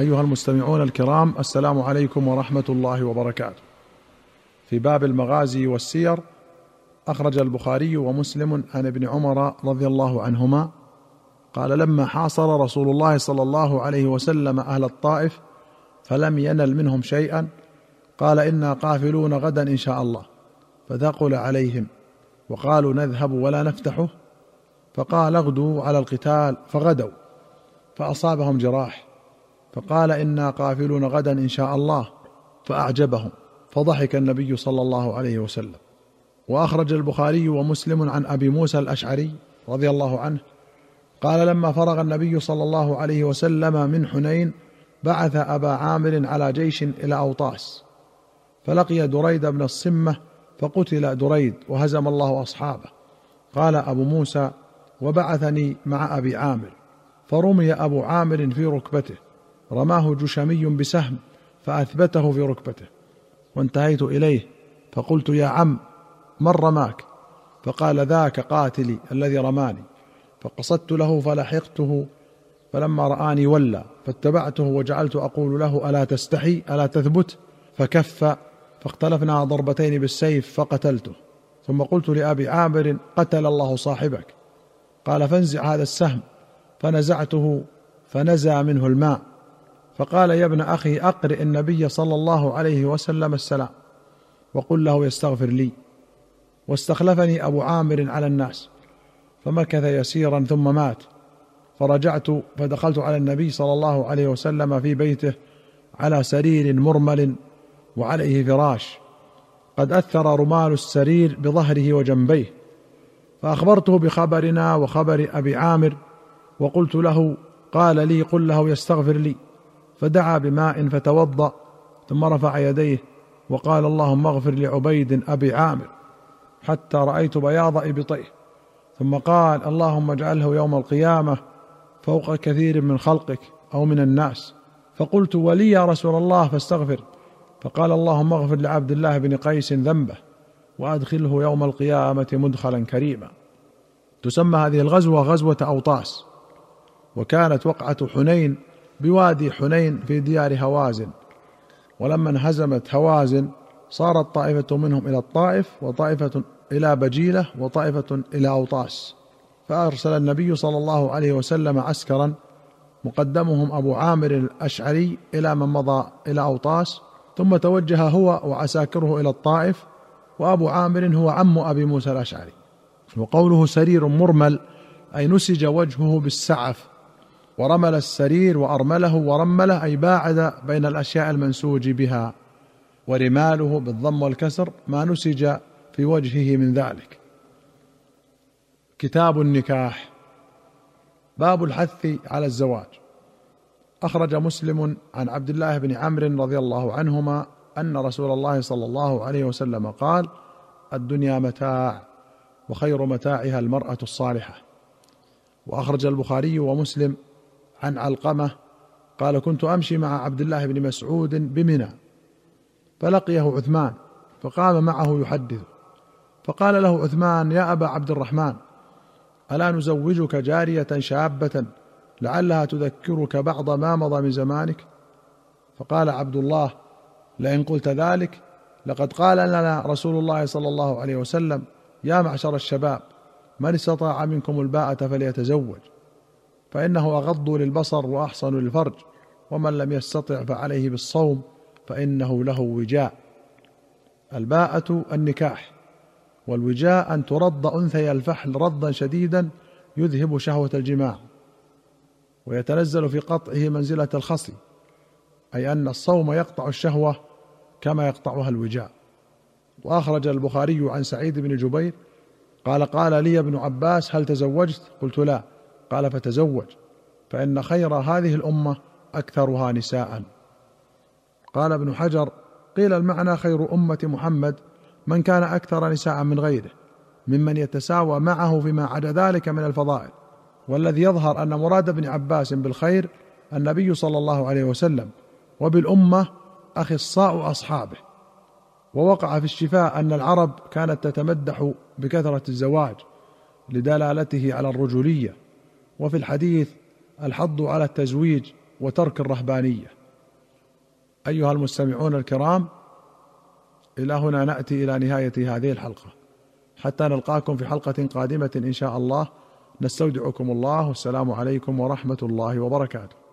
أيها المستمعون الكرام السلام عليكم ورحمة الله وبركاته. في باب المغازي والسير أخرج البخاري ومسلم عن ابن عمر رضي الله عنهما قال لما حاصر رسول الله صلى الله عليه وسلم أهل الطائف فلم ينل منهم شيئا قال إنا قافلون غدا إن شاء الله. فثقل عليهم وقالوا نذهب ولا نفتحه. فقال اغدوا على القتال. فغدوا فأصابهم جراح. فقال إنا قافلون غدا إن شاء الله. فأعجبهم. فضحك النبي صلى الله عليه وسلم. وأخرج البخاري ومسلم عن أبي موسى الأشعري رضي الله عنه. قال لما فرغ النبي صلى الله عليه وسلم من حنين بعث أبا عامر على جيش إلى أوطاس. فلقي دريد بن الصمة فقتل دريد وهزم الله أصحابه. قال أبو موسى وبعثني مع أبي عامر. فرمي أبو عامر في ركبته. رماه جشمي بسهم فأثبته في ركبته. وانتهيت إليه فقلت يا عم من رماك؟ فقال ذاك قاتلي الذي رماني. فقصدت له فلحقته فلما رآني ولى فاتبعته وجعلت أقول له ألا تستحي؟ ألا تثبت؟ فكف فاختلفنا ضربتين بالسيف فقتلته. ثم قلت لأبي عامر قتل الله صاحبك. قال فانزع هذا السهم. فنزعته فنزى منه الماء. فقال يا ابن أخي أقرئ النبي صلى الله عليه وسلم السلام وقل له يستغفر لي. واستخلفني أبو عامر على الناس. فمكث يسيرا ثم مات. فرجعت فدخلت على النبي صلى الله عليه وسلم في بيته على سرير مرمل وعليه فراش. قد أثر رمال السرير بظهره وجنبيه. فأخبرته بخبرنا وخبر أبي عامر وقلت له قال لي قل له يستغفر لي. فدعا بماء فتوضأ ثم رفع يديه وقال اللهم اغفر لعبيد أبي عامر حتى رأيت بياض إبطيه ثم قال اللهم اجعله يوم القيامة فوق كثير من خلقك أو من الناس فقلت ولي يا رسول الله فاستغفر فقال اللهم اغفر لعبد الله بن قيس ذنبه وأدخله يوم القيامة مدخلا كريما تسمى هذه الغزوة غزوة أوطاس وكانت وقعة حنين بوادي حنين في ديار هوازن. ولما انهزمت هوازن صارت طائفة منهم إلى الطائف وطائفة إلى بجيلة وطائفة إلى أوطاس. فأرسل النبي صلى الله عليه وسلم عسكرا مقدمهم أبو عامر الأشعري إلى من مضى إلى أوطاس ثم توجه هو وعساكره إلى الطائف وأبو عامر هو عم أبي موسى الأشعري. وقوله سرير مرمل أي نسج وجهه بالسعف. ورمل السرير وأرمله ورمله أي باعد بين الأشياء المنسوج بها ورماله بالضم والكسر ما نسج في وجهه من ذلك. كتاب النكاح باب الحث على الزواج. أخرج مسلم عن عبد الله بن عمرو رضي الله عنهما أن رسول الله صلى الله عليه وسلم قال الدنيا متاع وخير متاعها المرأة الصالحة. وأخرج البخاري ومسلم عن علقمة قال كنت أمشي مع عبد الله بن مسعود بمنى فلقيه عثمان فقام معه يحدث فقال له عثمان يا أبا عبد الرحمن ألا نزوجك جارية شابة لعلها تذكرك بعض ما مضى من زمانك؟ فقال عبد الله لئن قلت ذلك لقد قال لنا رسول الله صلى الله عليه وسلم يا معشر الشباب من استطاع منكم الباءة فليتزوج؟ فإنه أغض للبصر وأحصن للفرج ومن لم يستطع فعليه بالصوم فإنه له وجاء. الباءة النكاح والوجاء أن ترد أنثي الفحل ردا شديدا يذهب شهوة الجماع ويتنزل في قطعه منزلة الخصي أي أن الصوم يقطع الشهوة كما يقطعها الوجاء. وأخرج البخاري عن سعيد بن جبير قال قال لي ابن عباس هل تزوجت؟ قلت لا. قال فتزوج فإن خير هذه الأمة أكثرها نساء. قال ابن حجر قيل المعنى خير أمة محمد من كان أكثر نساء من غيره ممن يتساوى معه فيما عدا ذلك من الفضائل. والذي يظهر أن مراد ابن عباس بالخير النبي صلى الله عليه وسلم وبالأمة أخصاء أصحابه. ووقع في الشفاء أن العرب كانت تتمدح بكثرة الزواج لدلالته على الرجولية وفي الحديث الحض على التزويج وترك الرهبانية. أيها المستمعون الكرام إلى هنا نأتي إلى نهاية هذه الحلقة. حتى نلقاكم في حلقة قادمة إن شاء الله. نستودعكم الله. والسلام عليكم ورحمة الله وبركاته.